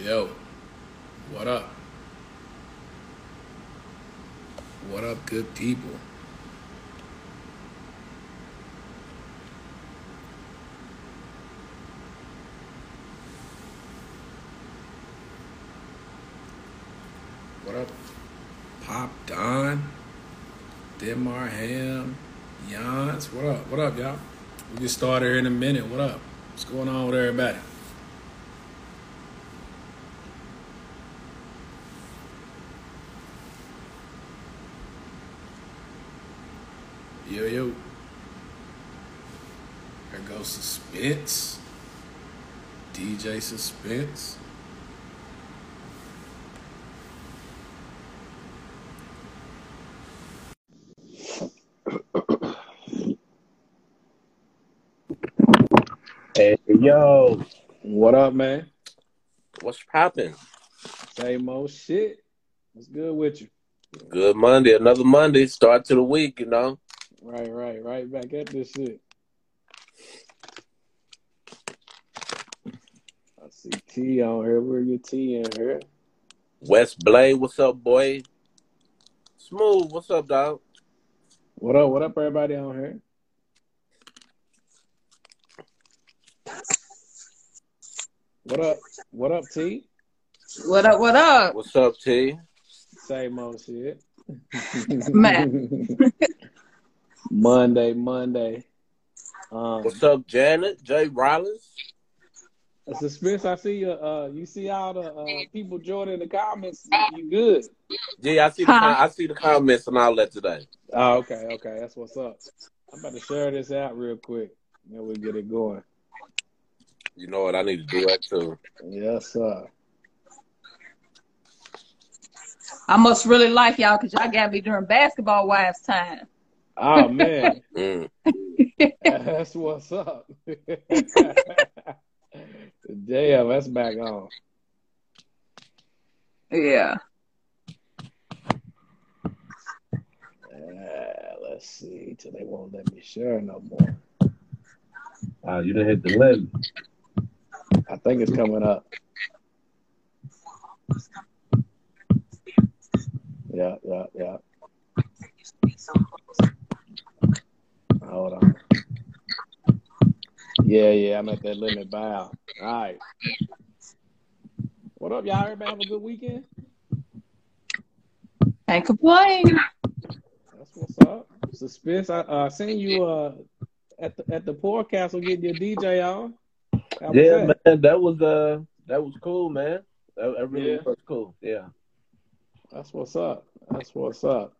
Yo, what up? What up, good people? What up, Pop Don, Demar Ham, Jans? What up? What up, y'all? We get started here in a minute. What up? What's going on with everybody? Yo, yo. There goes Suspense. DJ Suspense. Hey, yo, What up, man? what's poppin'? Same old shit. What's good with you? Good Monday, another Monday, start to the week, you know. Right, right, right back at this shit. I see T on here. Where your T in here? West Blade, what's up, boy? Smooth, what's up, dog? What up? What up, everybody on here? What up? What up, T? What up? What up? What's up, T? Same old shit. Matt. Monday, Monday. Um, What's up, Janet? Jay Rollins? suspense. I see you. Uh, you see all the uh, people joining the comments. You good? Yeah, I see the Huh? com- I see the comments and all that today. Oh, okay, okay. That's what's up. I'm about to share this out real quick. Then we get it going. You know what? I need to do that too. Yes, sir. I must really like y'all because y'all got me during basketball wives time. Oh man, Mm. that's what's up. Damn, that's back on. Yeah. Uh, let's see till they won't let me share no more. Uh, you didn't hit the limit. I think it's coming up. Yeah, yeah, yeah. Hold on. Yeah, yeah, I'm at that limit bow. All right. What up, y'all? Everybody have a good weekend? Can't complain. That's what's up. Suspense. I uh, seen you uh at the at the Poor Castle getting your DJ on. How Yeah, that? man, that was uh that was cool, man. That, that really Yeah. was cool. Yeah. That's what's up. That's what's up.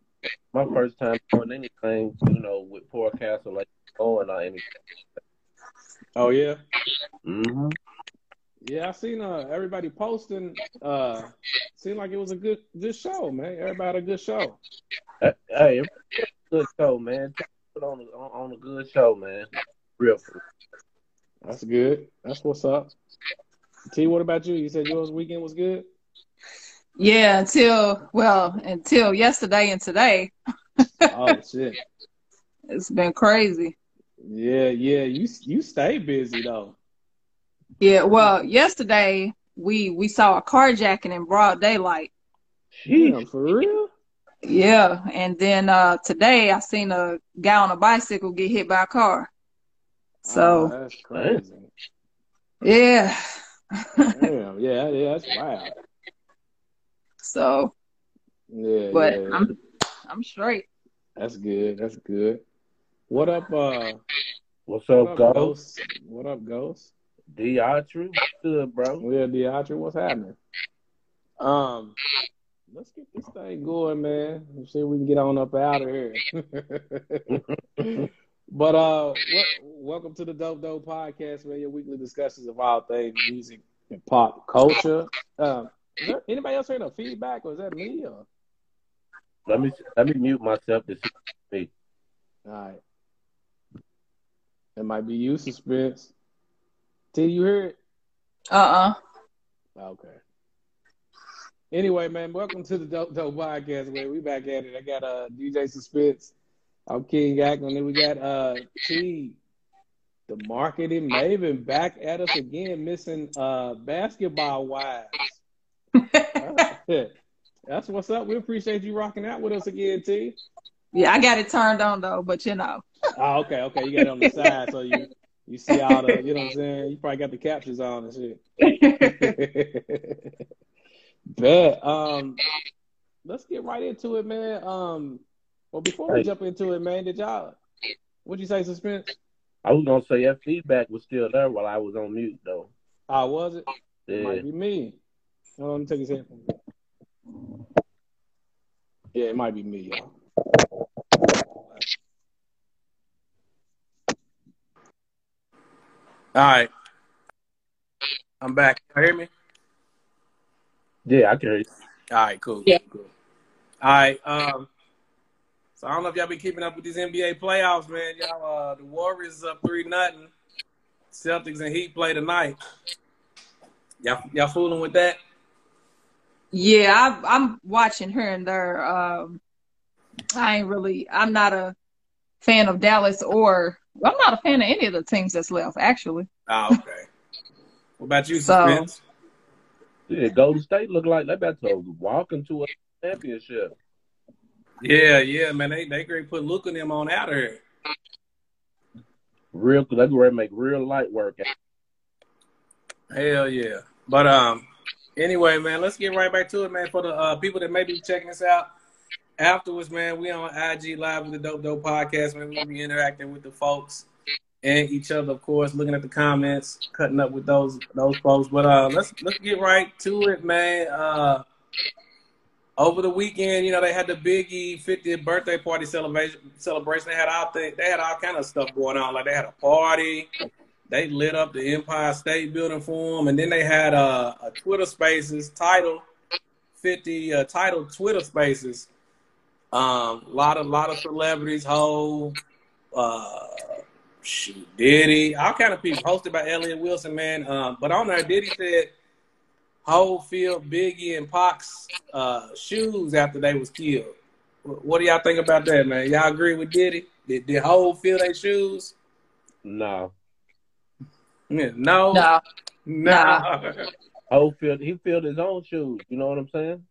My first time doing anything, you know, with Poor Castle like going or anything. Oh yeah. Mm-hmm. Yeah, I seen uh everybody posting. Uh, seemed like it was a good good show, man. Everybody had a good show. Hey, it was a good show, man. Put on a, on, on a good show, man. Real. That's good. That's what's up. T, what about you? You said yours weekend was good. Yeah, until well, until yesterday and today, Oh shit. it's been crazy. Yeah, yeah. You you stay busy though. Yeah, well, yesterday we we saw a carjacking in broad daylight. Damn, for real? Yeah, and then uh today I seen a guy on a bicycle get hit by a car. Oh, So that's crazy. yeah, Damn. Yeah, yeah. That's wild. So Yeah, but yeah, yeah. I'm I'm straight. That's good. That's good. What up, uh? What's What up, up, Ghost? Ghost? What up, Ghost? Deatru? Good, bro. Yeah, Deatra, what's happening? Um, let's get this thing going, man. Let's see if we can get on up out of here. but uh, what, welcome to the Dope Dope Podcast, man. Your weekly discussions of all things music and pop culture. Um, is there anybody else heard no feedback, or is that me? Or Let me let me mute myself to see. all right, it might be you, suspense. Did you hear it? Uh uh Okay. Anyway, man, welcome to the Dope Dope Podcast, man. We back at it. I got uh DJ Suspense. I'm King Ackman. Then we got uh T, The marketing maven back at us again, missing uh basketball wives. That's what's up. We appreciate you rocking out with us again, T. Yeah, I got it turned on though, but you know. Oh, okay, okay. You got it on the side, so you you see all the, you know what I'm saying? You probably got the captions on and shit. but Um, let's get right into it, man. Um, well, before we Hey. jump into it, man, did y'all? What'd you say, suspense? I was gonna say that feedback was still there while I was on mute though. Oh, was it? Yeah. Might be me. Hold on, let me take his headphones. Yeah, it might be me, y'all. All right. I'm back. You hear me? Yeah, I can hear you. All right, cool. Yeah. Cool. All right. Um, so I don't know if y'all been keeping up with these NBA playoffs, man. Y'all, uh, the Warriors up three nothing. Celtics and Heat play tonight. Y'all, y'all fooling with that? Yeah, I, I'm watching here and there. Um, I ain't really. I'm not a fan of Dallas or I'm not a fan of any of the teams that's left. Actually, Oh, okay. what about you, So- Suspense? Yeah, Golden State look like they about to walk into a championship. Yeah, yeah, man. They they great put Luka and them on out of here. Real, they going to make real light work. Hell yeah. But um, anyway, man, let's get right back to it, man. For the uh, people that may be checking us out afterwards, man, we on IG Live with the Dope Dope Podcast, man. We'll be interacting with the folks and each other, of course, looking at the comments, cutting up with those those folks. But uh, let's let's get right to it, man. Uh, over the weekend, you know, they had the Biggie 50th birthday party celebration. Celebration. They had all th- they had all kind of stuff going on. Like they had a party. They lit up the Empire State Building for him, and then they had uh, a Twitter Spaces Tidal, 50 uh, Tidal Twitter Spaces. Um, lot of lot of celebrities, whole uh, shoot, Diddy, all kind of people, hosted by Elliot Wilson, man. Um, but on there, Diddy said Hove filled Biggie and Pac's uh, shoes after they was killed. What do y'all think about that, man? Y'all agree with Diddy? Did, did Hove fill their shoes? No, Yeah, No. no. No. Hove filled he filled his own shoes. You know what I'm saying?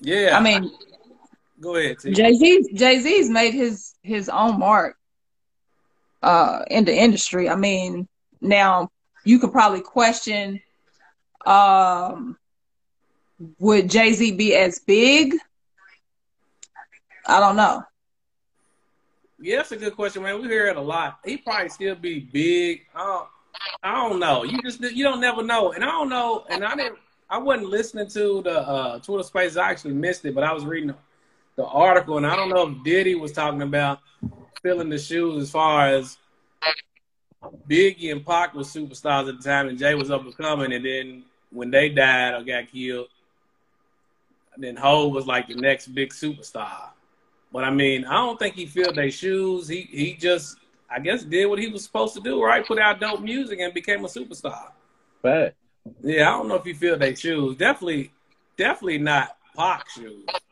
Yeah. I mean, go ahead, Jay Z Jay Z's made his his own mark uh in the industry. I mean, now you could probably question um would Jay Z be as big? I don't know. Yeah, that's a good question, man. We hear it a lot. He probably still be big. I don't, I don't know. You just you don't never know. And I don't know. And I didn't. I wasn't listening to the uh, Twitter Spaces. I actually missed it, but I was reading the, the article, and I don't know if Diddy was talking about filling the shoes as far as Biggie and Pac was superstars at the time, and Jay was up and coming. And then when they died or got killed, then Hove was like the next big superstar. But I mean, I don't think he filled their shoes. He he just, I guess, did what he was supposed to do, right? Put out dope music and became a superstar. Fact. Yeah, I don't know if he feel their shoes. Definitely, definitely not Pac shoes. I think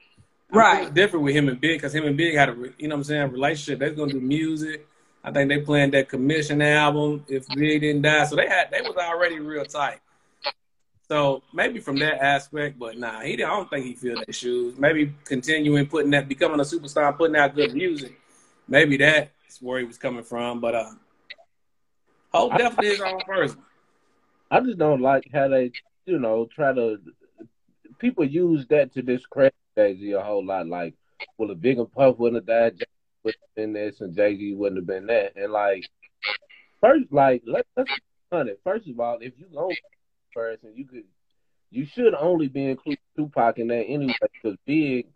Right. Different with him and Big because him and Big had a, you know what I'm saying, relationship. They're gonna do music. I think they planned that commission album if Big didn't die. So they had they was already real tight. So maybe from that aspect, but nah, he didn't- I don't think he feel their shoes. Maybe continuing putting that, becoming a superstar, putting out good music. Maybe that's where he was coming from. But uh, Hope I- definitely is on person. I just don't like how they, you know, try to. People use that to discredit Jay Z a whole lot. Like, well, if Big and Puff wouldn't have died, Jay would have been this, and Jay Z wouldn't have been that. And like, first, like, let, let's be honest. First of all, if you go first, and you could, you should only be including Tupac in that anyway, because Big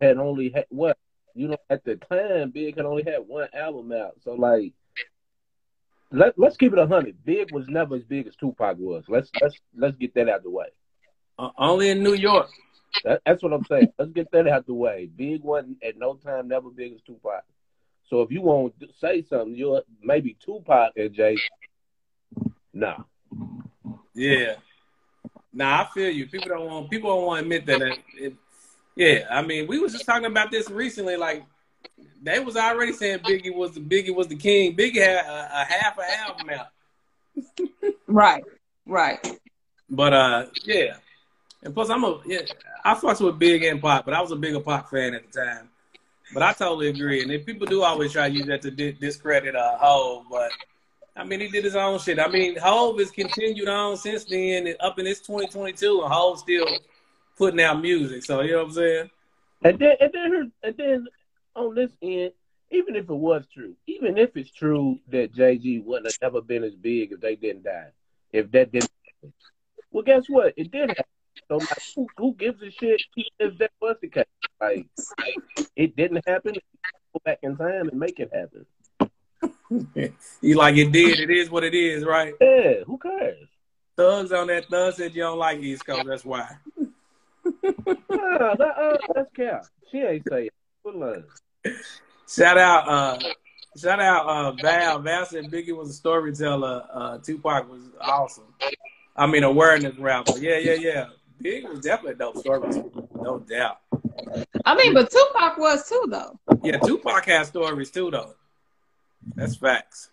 had only had what you know at the time, Big had only had one album out. So like. Let, let's keep it a hundred. Big was never as big as Tupac was. Let's let's let's get that out the way. Uh, only in New York. That, that's what I'm saying. Let's get that out the way. Big wasn't at no time never big as Tupac. So if you want to say something, you're maybe Tupac and Jay. Nah, Yeah. Nah, I feel you. People don't want people don't want to admit that. Yeah, I mean, we was just talking about this recently. Like they was already saying Biggie was the Biggie was the king. Biggie had a, a half an album out. right, right. But uh, yeah. And plus, I'm a yeah. I fucks with Big and Pac, but I was a bigger Pac fan at the time. But I totally agree. And if people do always try to use that to discredit uh, Hove, but I mean, he did his own shit. I mean, Hove has continued on since then, up in this 2022, and Hove still putting out music. So you know what I'm saying? And then, and then, and then on this end, even if it was true, even if it's true that Z wouldn't have ever been as big if they didn't die, if that didn't happen. Well, guess what? It did happen. So like, who, who gives a shit if that was the case? Like, it didn't happen. Go back in time and make it happen. you like it did. It is what it is, right? Yeah. Who cares? Thugs on that. Thug said you don't like East Coast. That's why. Nah, that, uh, that's cap. She ain't say it. What love? Shout out, uh, shout out, uh, Val. Val said Biggie was a storyteller. Uh, Tupac was awesome. I mean, awareness rapper. Yeah, yeah, yeah. Big was definitely a dope story, no doubt. I mean, but Tupac was too, though. Yeah, Tupac has stories too, though. That's facts.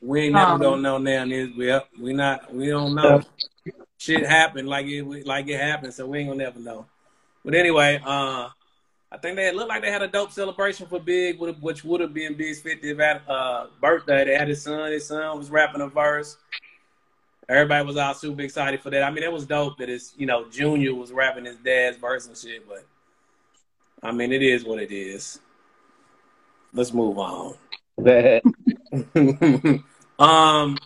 We ain't never um, gonna know now. Is we? We not. We don't know. Shit happened like it like it happened, so we ain't gonna never know. But anyway, uh, I think they looked like they had a dope celebration for Big, which would have been Big's 50th uh, birthday. They had his son. His son was rapping a verse. Everybody was all super excited for that. I mean, it was dope that his, you know, Junior was rapping his dad's verse and shit. But I mean, it is what it is. Let's move on. um,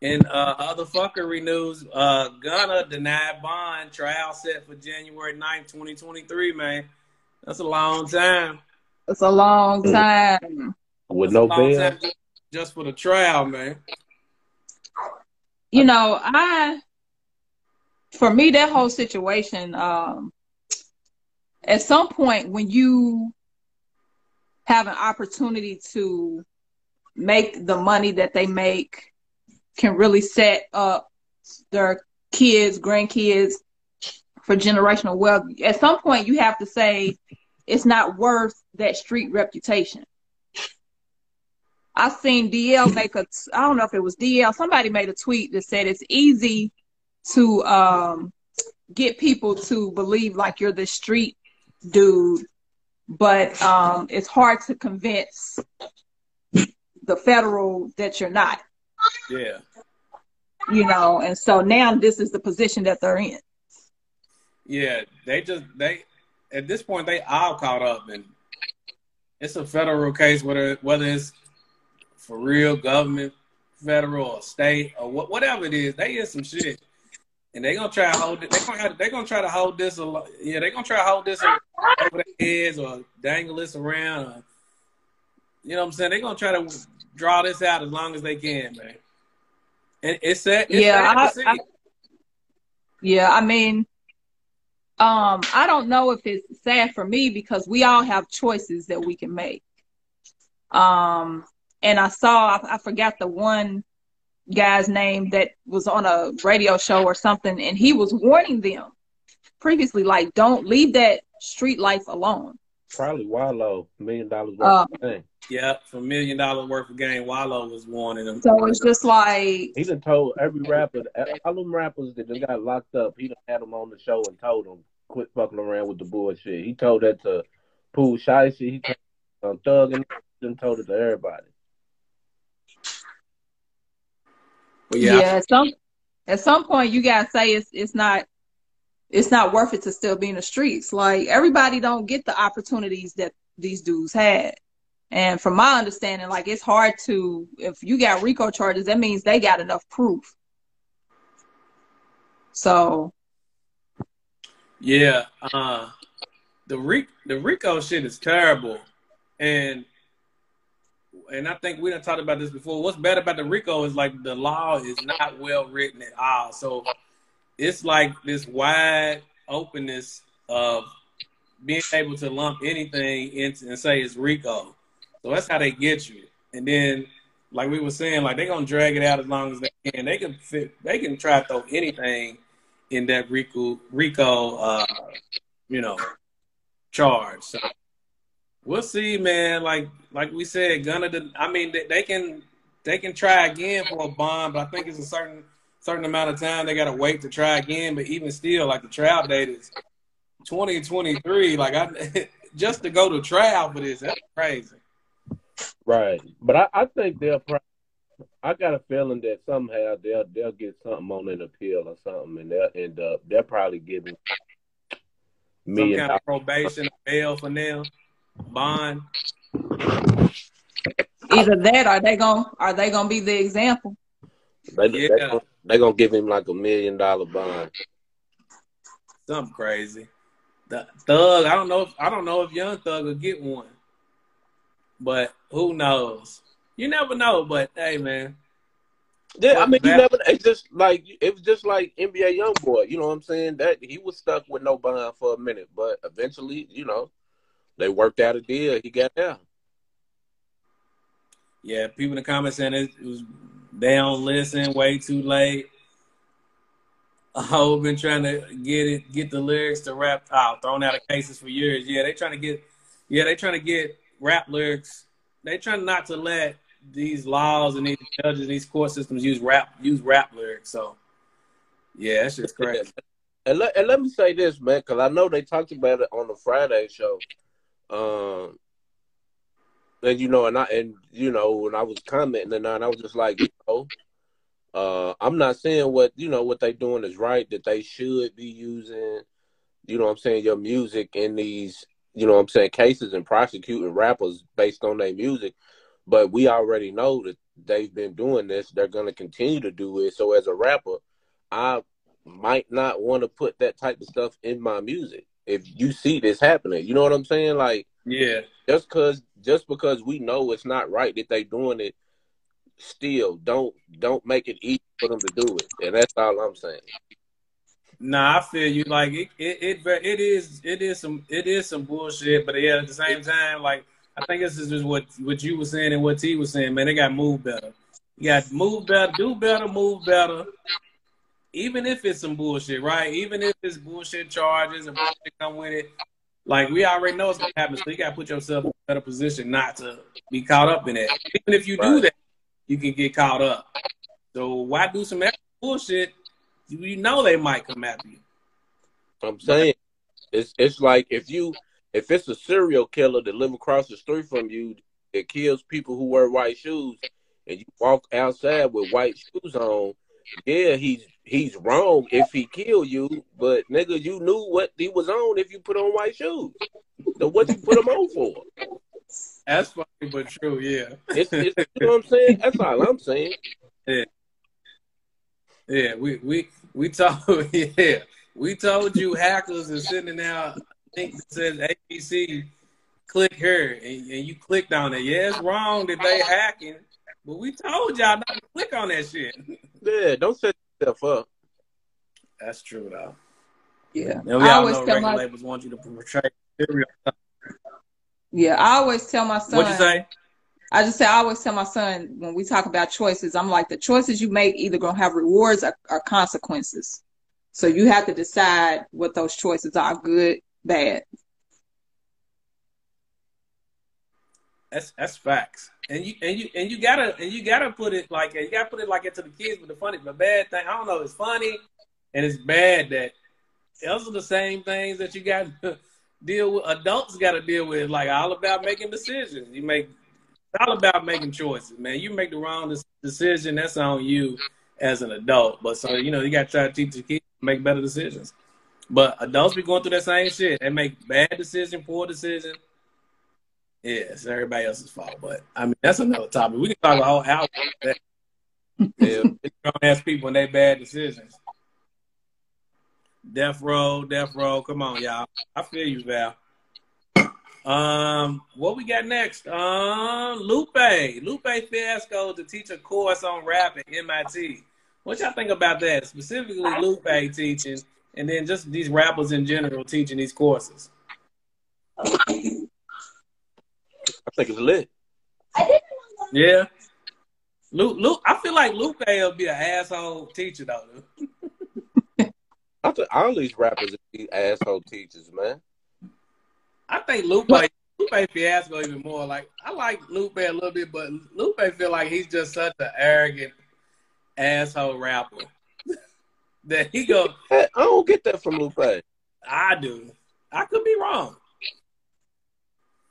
in uh, other fuckery news, uh, Gunna denied bond trial set for January 9th, 2023, man. That's a long time. It's a long time. With no bail. Just for the trial, man. You know, I, for me, that whole situation, um, at some point when you have an opportunity to make the money that they make can really set up their kids, grandkids for generational wealth. At some point, you have to say it's not worth that street reputation. I seen DL make a, I don't know if it was DL, somebody made a tweet that said it's easy to um, get people to believe like you're the street dude but um, it's hard to convince the federal that you're not. Yeah. You know, and so now this is the position that they're in. Yeah, they just they at this point they all caught up and it's a federal case whether whether it's for real government, federal or state or wh- whatever it is, they in some shit and they're gonna try to hold it. They're gonna have, they're gonna try to hold this. A lot. Yeah, they're gonna try to hold this over their heads or dangle this around. Or, you know what I'm saying? They're gonna try to draw this out as long as they can, man. And it's sad. It's yeah, sad I, I, yeah. I mean, um, I don't know if it's sad for me because we all have choices that we can make. Um, and I saw I, I forgot the one guy's name that was on a radio show or something, and he was warning them previously, like, don't leave that street life alone. Probably Wallo, million dollars worth uh, of game. Yeah, for million dollars worth of game, Wallo was warning them. So it's just like he done told every rapper, all them rappers that just got locked up. He done had them on the show and told them quit fucking around with the bullshit. He told that to Pooh Shiesty. He told um, Thug and then told it to everybody. But yeah, yeah at some at some point you gotta say it's it's not it's not worth it to still be in the streets. Like everybody don't get the opportunities that these dudes had. And from my understanding, like it's hard to if you got RICO charges, that means they got enough proof. So Yeah. Uh the the RICO shit is terrible. And and I think we done talked about this before. What's bad about the RICO is like the law is not well written at all. So it's like this wide openness of being able to lump anything into and say it's RICO. So that's how they get you. And then, like we were saying, like they're gonna drag it out as long as they can. They can fit. They can try to throw anything in that RICO RICO, uh, you know, charge. So we'll see, man. Like like we said, Gunna. I mean, they, they can they can try again for a bond, but I think it's a certain certain amount of time they got to wait to try again. But even still, like the trial date is twenty twenty three. Like I just to go to trial for this, that's crazy. Right, but I, I think they'll. Probably, I got a feeling that somehow they'll they'll get something on an appeal or something, and they'll end up they'll probably giving me some kind of probation bail for them, bond. Either that, or they gonna are they gonna be the example? They, yeah. they, gonna, they gonna give him like a million dollar bond. Something crazy. The Thug, I don't know. If, I don't know if Young Thug will get one, but who knows? You never know. But hey, man. Yeah, I mean, you never. It's just like it was just like NBA YoungBoy. You know what I'm saying? That he was stuck with no bond for a minute, but eventually, you know, they worked out a deal. He got out. Yeah, people in the comments saying it was they don't listen, way too late. I've been trying to get it, get the lyrics to rap out, thrown out of cases for years. Yeah, they trying to get, yeah, they trying to get rap lyrics. They trying not to let these laws and these judges, and these court systems use rap, use rap lyrics. So, yeah, that's just crazy. And let, and let me say this, man, because I know they talked about it on the Friday show. Um, and you know, and I and you know, when I was commenting and I was just like, you know, uh, I'm not saying what you know what they doing is right. That they should be using, you know, I'm saying your music in these, you know, I'm saying cases and prosecuting rappers based on their music. But we already know that they've been doing this. They're to continue to do it. So as a rapper, I might not want to put that type of stuff in my music if you see this happening. You know what I'm saying? Like, yeah, just because just because we know it's not right that they doing it, still don't don't make it easy for them to do it, and that's all I'm saying. Nah, I feel you. Like it, it, it, it is, it is some, it is some bullshit. But yeah, at the same time, like I think this is just what what you were saying and what T was saying. Man, they got move better. You got move better, do better, move better. Even if it's some bullshit, right? Even if it's bullshit charges and bullshit come with it, like we already know it's gonna happen. So you gotta put yourself in a better position not to be caught up in it. Even if you right. do that, you can get caught up. So why do some extra bullshit? You know they might come after you. I'm saying it's it's like if you if it's a serial killer that live across the street from you that kills people who wear white shoes and you walk outside with white shoes on, yeah, he's he's wrong if he kill you, but nigga, you knew what he was on if you put on white shoes. So what you put them on for? That's funny but true, yeah. It's, it's, you know what I'm saying? That's all I'm saying. Yeah. Yeah, we we we told yeah. We told you hackers are sending out link that says ABC, click here and, and you clicked on it. Yeah, it's wrong that they hacking, but we told y'all not to click on that shit. Yeah, don't set yourself up. That's true though. Yeah. And we I all know record my... labels want you to portray Yeah, I always tell my son. What you say? I just say I always tell my son when we talk about choices, I'm like the choices you make either gonna have rewards or, or consequences. So you have to decide what those choices are, good, bad. That's that's facts. And you and you and you gotta and you gotta put it like you gotta put it like into the kids But the funny the bad thing. I don't know, it's funny and it's bad that those are the same things that you got to deal with. Adults got to deal with. Like all about making decisions. You make all about making choices, man. You make the wrong decision, that's on you as an adult. But so you know, you got to try to teach the kids to make better decisions. But adults be going through that same shit. They make bad decision, poor decision. Yeah, it's everybody else's fault. But I mean, that's another topic. We can talk a whole hour. yeah, don't ask people when they bad decisions. Death Row, Death Row. Come on, y'all. I feel you, Val. Um, what we got next? Um, Lupe. Lupe Fiasco to teach a course on rap at MIT. What y'all think about that? Specifically, Lupe teaching, and then just these rappers in general teaching these courses. I think it's lit. Yeah. Luke, Luke, I feel like Lupe will be an asshole teacher though. I think all these rappers be asshole teachers, man. I think Lupe Lupe Fiasco even more. Like I like Lupe a little bit, but Lupe feel like he's just such an arrogant asshole rapper that he go. I don't get that from Lupe. I do. I could be wrong.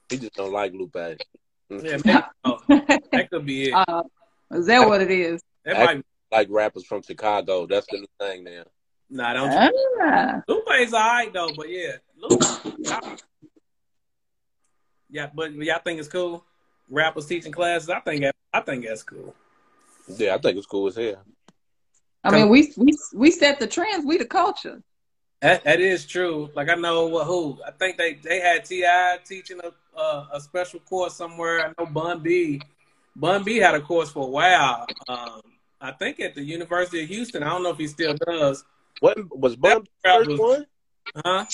He just don't like Lupe. Yeah, maybe, oh, that could be it. Uh, is that what it is? That I- might. Like rappers from Chicago. That's the new thing now. Nah, don't. You, Ah. Lupe's alright though, but yeah, Lupe. Yeah, but y'all think it's cool? Rappers teaching classes. I think I think that's cool. Yeah, I think it's cool as hell. I mean, we we we set the trends. We the culture. That, that is true. Like I know what who. I think they they had T.I. teaching a a, a special course somewhere. I know Bun B. Bun B had a course for a while. Um, I think at the University of Houston. I don't know if he still does. What was Bun the first was- one? Huh?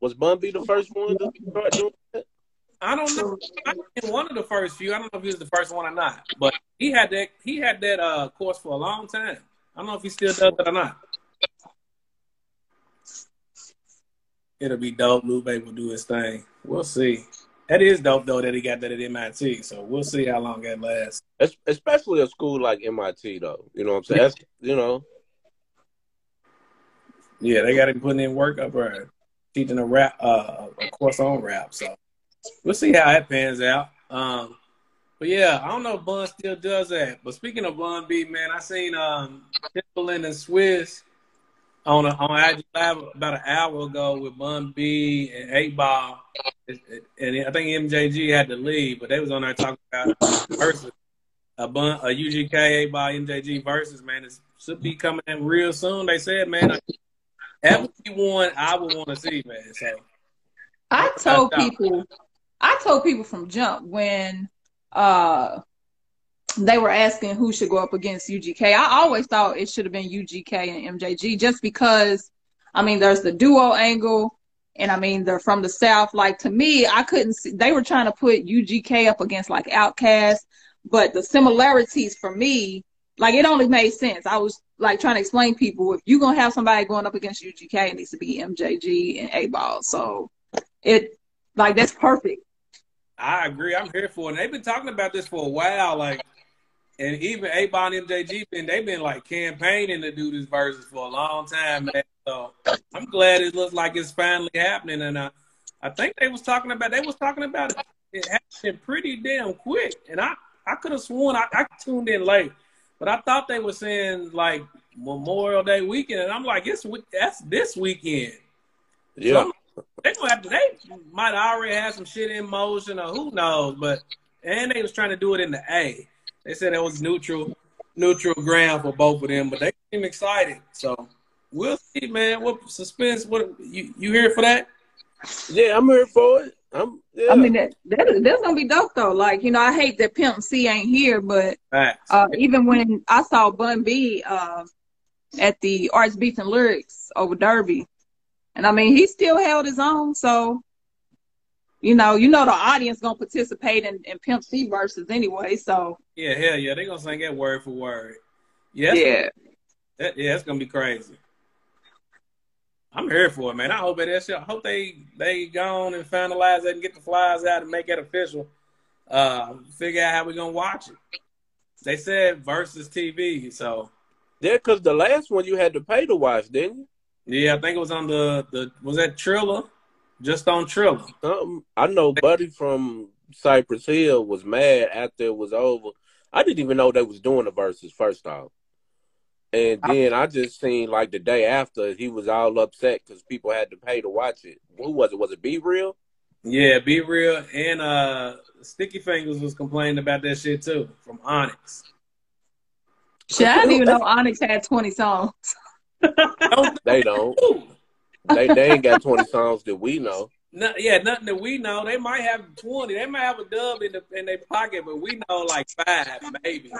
Was Bun B the first one to start doing that? I don't know. I think one of the first few. I don't know if he was the first one or not. But he had that. He had that uh, course for a long time. I don't know if he still does it or not. It'll be dope. Lupe will do his thing. We'll see. That is dope though that he got that at MIT. So we'll see how long that lasts. Especially a school like MIT, though. You know what I'm saying? That's, you know, Yeah, they got to putting in work up there, teaching a rap, uh, a course on rap. So we'll see how that pans out. Um, but yeah, I don't know if Bun still does that. But speaking of Bun B, man, I seen um Timbaland and Swizz on a, on IG Live about an hour ago with Bun B and Eight Ball, and I think MJG had to leave, but they was on there talking about Verzuz a Bun, a UGK Eight Ball MJG Verzuz man. It should be coming in real soon. They said, man. That would be one I would want to see, man. So I told people, I told people from jump when uh they were asking who should go up against UGK. I always thought it should have been UGK and MJG just because, I mean, there's the duo angle, and I mean they're from the south. Like to me, I couldn't see. They were trying to put UGK up against like Outkast, but the similarities for me, like it only made sense. I was like trying to explain people if you're gonna have somebody going up against UGK, it needs to be MJG and Eight Ball. So it like that's perfect. I agree. I'm here for it. And they've been talking about this for a while, like, and even Eight Ball and MJG been they've been like campaigning to do this Verzuz for a long time, man. So I'm glad it looks like it's finally happening. And uh, I think they was talking about they was talking about it, it happening pretty damn quick. And I I could have sworn I, I tuned in late, but I thought they were saying like Memorial Day weekend, and I'm like, it's we- that's this weekend. yeah. They gonna have to. They might already have some shit in motion, or who knows. But and they was trying to do it in the A. They said it was neutral, neutral ground for both of them. But they seem excited, so we'll see, man. What suspense? What you you here for that? Yeah, I'm here for it. I'm, yeah. I mean that, that that's gonna be dope though. Like you know, I hate that Pimp C ain't here, but Facts. uh, even when I saw Bun B uh, at the Arts Beats and Lyrics over Derby, and I mean he still held his own. So you know, you know the audience gonna participate in, in Pimp C verses anyway. So yeah, hell yeah, they gonna sing that word for word. Yeah, that's- yeah, that, yeah, that's gonna be crazy. I'm here for it, man. I hope that shit. I hope they they go on and finalize that and get the flies out and make it official. Uh, figure out how we gonna watch it. They said Verzuz TV, so yeah, because the last one you had to pay to watch, didn't you? yeah, I think it was on the the was that Triller, just on Triller. Um, I know Buddy from Cypress Hill was mad after it was over. I didn't even know they was doing the Verzuz first off. And then I just seen like the day after he was all upset because people had to pay to watch it. Who was it? Was it B-Real? Yeah, B-Real. And uh, Sticky Fingaz was complaining about that shit too from Onyx. shit, I didn't even know Onyx had twenty songs. They don't. They they ain't got twenty songs that we know. No, yeah, nothing that we know. They might have twenty. They might have a dub in the in their pocket, but we know like five, maybe.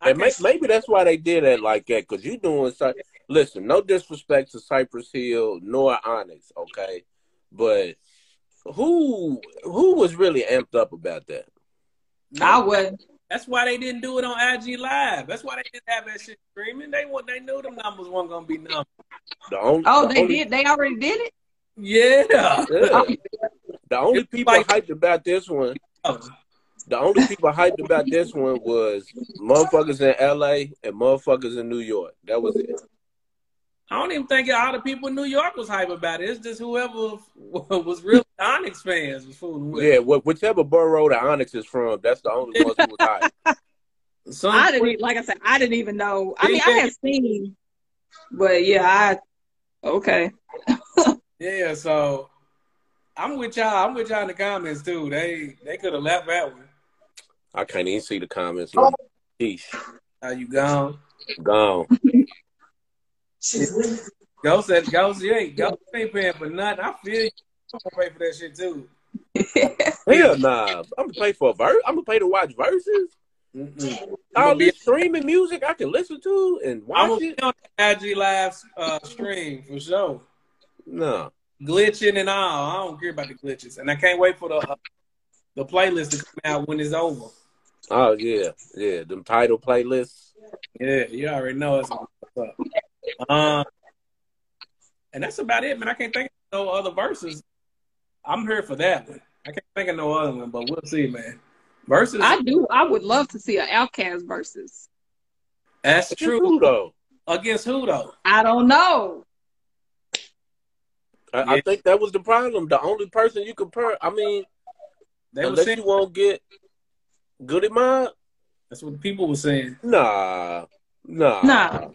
I And may, maybe that's why they did it like that because you doing. Cy- Listen, no disrespect to Cypress Hill nor Onyx, okay, but who who was really amped up about that? I would. That's why they didn't do it on IG Live. That's why they didn't have that shit streaming. They want they knew them numbers weren't gonna be numbers. The only, Oh, the they only- did. They already did it. Yeah. Yeah. The only people like, hyped about this one. Oh. The only people hyped about this one was motherfuckers in LA and motherfuckers in New York. That was it. I don't even think all the people in New York was hype about it. It's just whoever was real Onyx fans was fooling with. Yeah, whichever borough the Onyx is from, that's the only ones who was hype. Some I didn't even, like I said, I didn't even know. I mean, I have seen, but yeah, I okay. yeah, so I'm with y'all. I'm with y'all in the comments too. They they could have left that one. I can't even see the comments. Man. Peace. Are you gone? Gone. Ghost said, Ghost, you ain't, Ghost ain't paying for nothing. I feel you. I'm gonna pay for that shit too. Hell nah. I'm gonna pay for a verse. I'm gonna pay to watch Verzuz. Mm-mm. All this streaming music I can listen to and watch I'm it. on IG Live uh, stream for sure. No. Glitching and all. I don't care about the glitches. And I can't wait for the uh, the playlist to come out when it's over. Oh yeah. Yeah. Them title playlists. Yeah, you already know it's what's up. Um, and that's about it, man. I can't think of no other Verzuz. I'm here for that one. I can't think of no other one, but we'll see, man. Versus, I do. I would love to see an OutKast Verzuz. That's Against true. Who though? Against who though? I don't know. I, yeah. I, think that was the problem. The only person you compare. I mean, they unless saying, you won't get Goodie Mob. That's what the people were saying. Nah, nah, nah.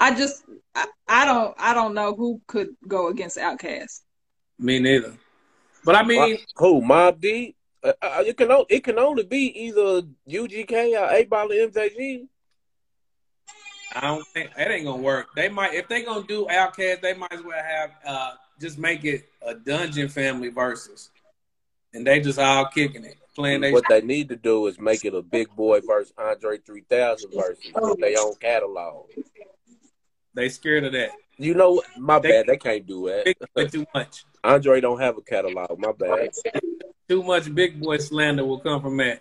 I just, I, I don't, I don't know who could go against OutKast. Me neither. But I mean, who Mobb Deep? Uh, uh, it can it can only be either UGK or 8 Ball MJG. I don't think that ain't gonna work. They might if they gonna do OutKast, they might as well have uh, just make it a Dungeon Family Verzuz, and they just all kicking it. Playing what they need to do is make it a Big Boy versus Andre 3000 Verzuz with their own catalog. They scared of that. You know, my they, bad. They can't do that. too much. Andre don't have a catalog. My bad. Too much big boy slander will come from that.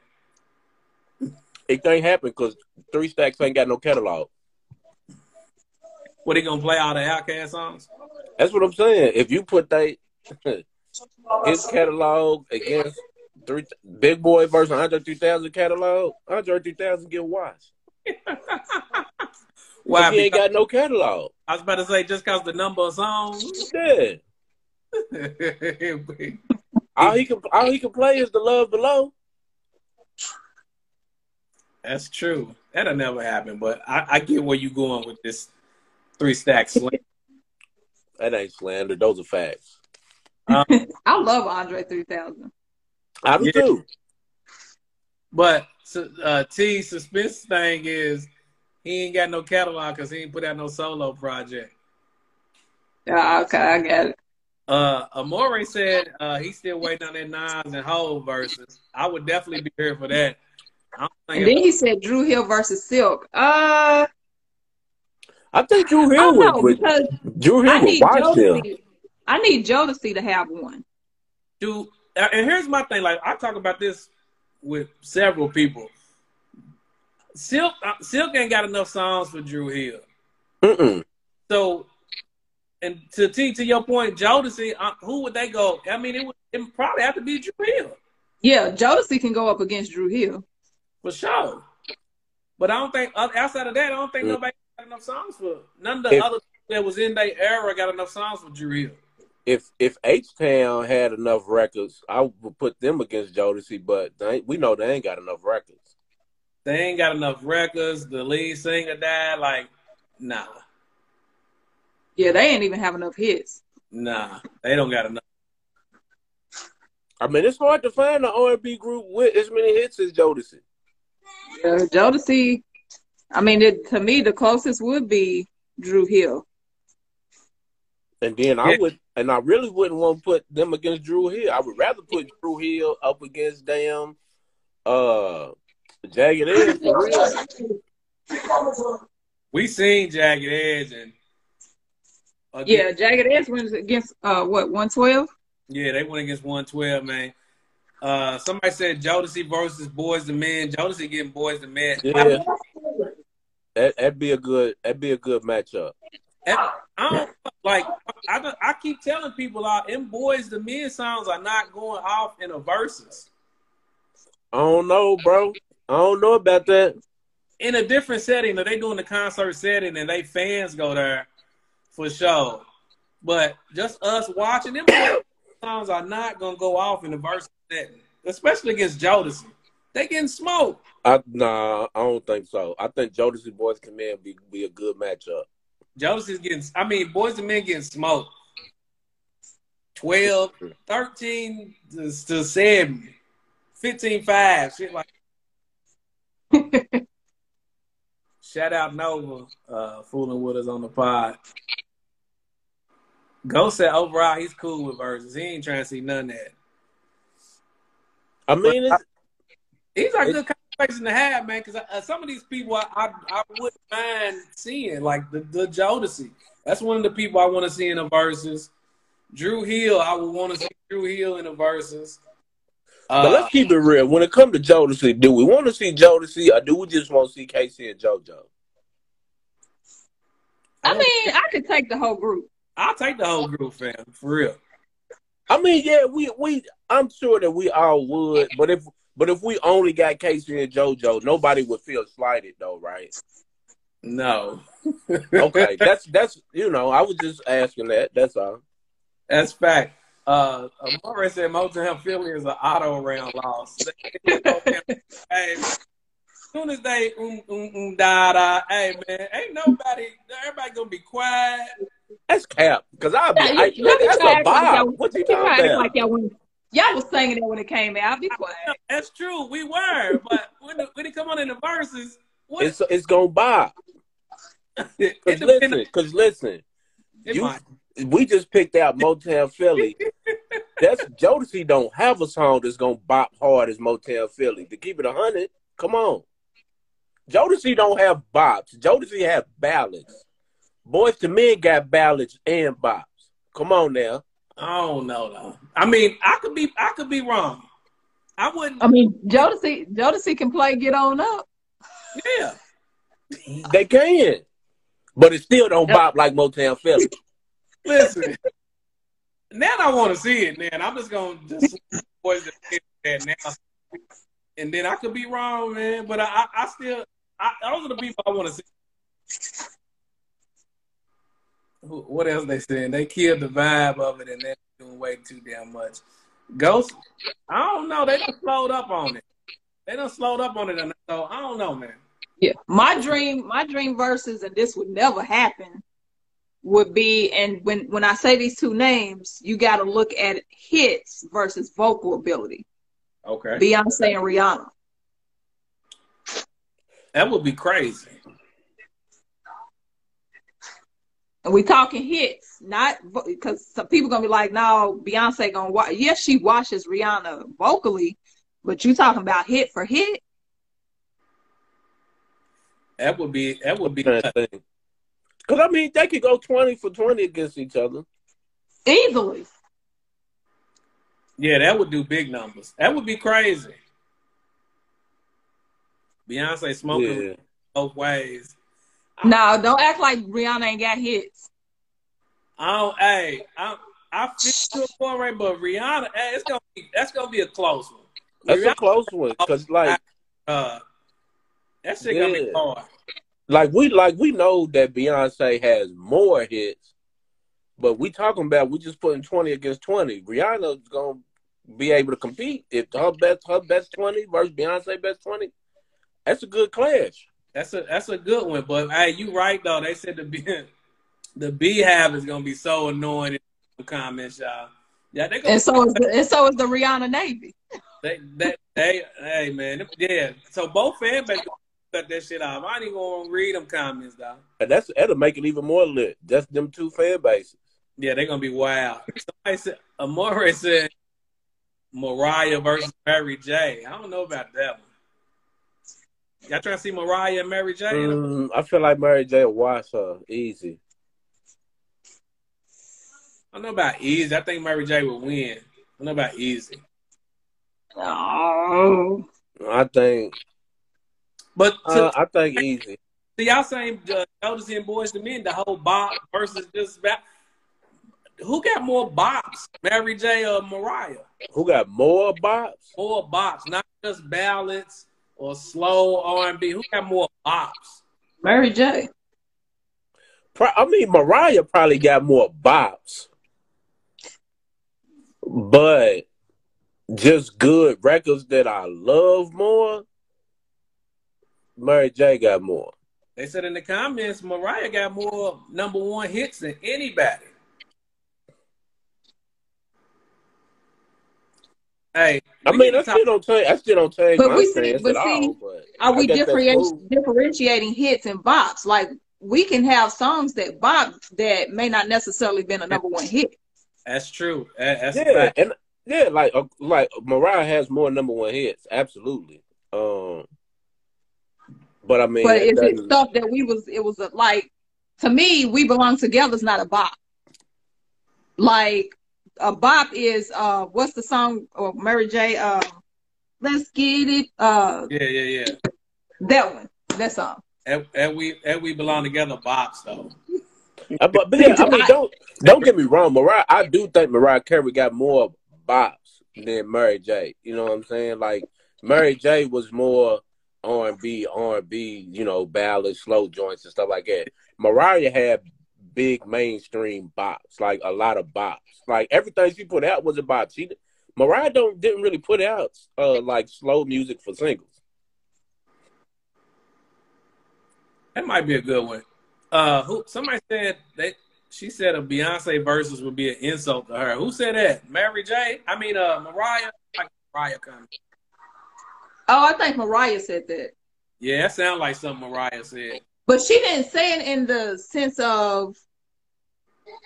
It can't happen because Three Stacks ain't got no catalog. What he gonna play all the OutKast songs? That's what I'm saying. If you put that his catalog against three Big Boy versus Andre 3000 catalog, Andre 3000 get watched. Why? He ain't got no catalog. I was about to say just cause the number of songs. Yeah. all he can all he can play is the love below. That's true. That'll never happen. But I, I get where you going with this three stacks slander. that ain't slander. Those are facts. Um, I love Andre three thousand. I do yeah. too. But uh, T suspense thing is he ain't got no catalog because he ain't put out no solo project. Yeah, okay, I get it. Uh, Amore said uh, he's still waiting on that Nas and Hove Verzuz. I would definitely be here for that. And then he said Dru Hill versus Silk. Uh, I think Dru Hill would. Know, because Dru Hill would watch them. I need Jodeci to have one. Dude, and here's my thing. Like I talk about this with several people. Silk, uh, Silk ain't got enough songs for Dru Hill. Mm-mm. So and to T, to your point, Jodeci, uh, who would they go? I mean, it would it probably have to be Dru Hill. Yeah, Jodeci can go up against Dru Hill for sure. But I don't think outside of that, I don't think mm. nobody got enough songs for none of the if, other that was in their era got enough songs for Dru Hill. If if H Town had enough records, I would put them against Jodeci. But they, we know they ain't got enough records. They ain't got enough records. The lead singer died. Like, nah. Yeah, they ain't even have enough hits. Nah, they don't got enough. I mean, it's hard to find an R&B group with as many hits as Jodeci. Yeah, Jodeci. I mean, it, to me, the closest would be Dru Hill. And then I would, and I really wouldn't want to put them against Dru Hill. I would rather put Dru Hill up against damn, uh, Jagged Edge for real. We seen Jagged Edge and yeah, Jagged Edge went against uh what one twelve. Yeah, they went against one twelve, man. Uh, somebody said Jodeci versus Boyz II Men. Jodeci getting Boyz II Men. Yeah, that that'd be a good that'd be a good matchup. I don't like. I, I keep telling people, uh, in Boyz II Men songs are not going off in a Verzuz. I don't know, bro. I don't know about that. In a different setting, that they doing the concert setting and they fans go there for sure. But just us watching them songs are not gonna go off in the verse setting, especially against Jodeci. They getting smoked. I nah, I don't think so. I think Jodeci Boyz II Men be be a good matchup. Jodeci's getting. I mean, Boyz II Men getting smoked. 12, 13 to, to 7, 15 5, shit like Shout out Nova, uh, fooling with us on the pod. Ghost said overall he's cool with Verzuz. He ain't trying to see none of that. I mean, it's, These are good conversation to have, man. Because uh, some of these people I, I, I wouldn't mind seeing, like the the Jodeci. That's one of the people I want to see in the Verzuz. Dru Hill, I would want to see Dru Hill in the Verzuz. But Uh, let's keep it real. When it comes to Jodeci, do we want to see Jodeci or do we just want to see Casey and JoJo? I mean, I could take the whole group. I'll take the whole group, fam, for real. I mean, yeah, we we I'm sure that we all would, but if but if we only got Casey and JoJo, nobody would feel slighted though, right? No, Okay, that's that's you know, I was just asking that. That's all. that's fact. Uh, Amore said Motown Philly is an auto round loss. hey, as soon as they um um um da da, hey man, ain't nobody, everybody gonna be quiet. That's cap because I'll be. Yeah, you- I, y'all that's a to act like vibe. What you You talking about? like y'all when y'all was singing it when it came out. Be quiet. That's true, we were, but when it, when it come on in the Verzuz, what? It's it's gonna buy. it, Cause depend- listen, cause listen, you might. We just picked out Motown Philly. That's Jodeci don't have a song that's gonna bop hard as Motown Philly. To keep it a hundred, come on. Jodeci don't have bops. Jodeci have ballads. Boyz II Men got ballads and bops. Come on now. I don't know though. I mean, I could be, I could be wrong. I wouldn't. I mean, Jodeci, Jodeci can play Get On Up. Yeah. They can. But it still don't bop like Motown Philly. Listen. now I want to see it. Man, I'm just gonna just boys that now, and then I could be wrong, man. But I, I, still, I, those are the people I want to see. What else they saying? They killed the vibe of it, and they're doing way too damn much. Ghost, I don't know. They done slowed up on it. They done slowed up on it, so I don't know, man. Yeah. My dream, my dream Verzuz, and this would never happen, would be and when when I say these two names, you gotta look at hits versus vocal ability. Okay, Beyonce and Rihanna. that would be crazy. And we talking hits, not because some people gonna be like, no, Beyonce gonna watch. Yes, she watches Rihanna vocally, but you talking about hit for hit. That would be that would be Kind of thing. Cause I mean they could go twenty for twenty against each other. Easily. Yeah, that would do big numbers. That would be crazy. Beyonce smoking Yeah. both ways. No, don't act like Rihanna ain't got hits. Oh. Hey, I I feel to a point right, but Rihanna, hey, it's gonna be that's gonna be a close one. That's a close one. Cause like uh, that shit gonna be Yeah. hard. Like we like we know that Beyonce has more hits, but we talking about we just putting twenty against twenty. Rihanna's gonna be able to compete if her best her best twenty versus Beyonce best twenty. That's a good clash. That's a that's a good one. But hey, you right though. They said the B, the Beehive is gonna be so annoying in the comments, y'all. Yeah, they gonna And so is the and so is the Rihanna Navy. They, they, they, hey man, yeah. So both fan bases cut that shit off. I ain't even gonna read them comments, though. And that's that'll make it even more lit. Just them two fan bases. Yeah, they're gonna be wild. Somebody said, Amore said, Mariah versus Mary J. I don't know about that one. Y'all trying to see Mariah and Mary J? Mm, I feel like Mary J will wash her easy. I don't know about easy. I think Mary J would win. I don't know about easy. Oh. I think But to, uh, I think easy. See, y'all saying uh, noticing Boyz II Men, the whole bop versus just back. Who got more bops, Mary J or Mariah? Who got more bops? More bops, not just ballads or slow R and B. Who got more bops? Mary J. I mean, Mariah probably got more bops, but just good records that I love more. Mary J got more. They said in the comments, Mariah got more number one hits than anybody. Hey, I mean, I still don't take. I still don't take But my we see, but see, all. But are I we differenti- differentiating hits and bops? Like we can have songs that bop that may not necessarily been a number one hit. that's true. That's Yeah, fact. and yeah, like uh, like Mariah has more number one hits, absolutely. Um, but I mean, But it is it doesn't- stuff that we was it was a, like to me, we belong together is not a bop. Like a bop is uh what's the song or Mary J uh Let's get it uh Yeah, yeah, yeah. that one. That song. And, and we and we belong together, bops though. Uh, but, but yeah, I mean, don't don't get me wrong, Mariah. I do think Mariah Carey got more bops than Mary J. You know what I'm saying? Like Mary J. was more R and B, R and B, you know, ballads, slow joints and stuff like that. Mariah had big mainstream bops, like a lot of bops. Like everything she put out was a bop. She Mariah don't didn't really put out uh like slow music for singles. That might be a good one. Uh, who? Somebody said that she said a Beyonce versus would be an insult to her. Who said that? Mary J. I mean, uh, Mariah. Like Mariah coming. Oh, I think Mariah said that. Yeah, that sounds like something Mariah said. But she didn't say it in the sense of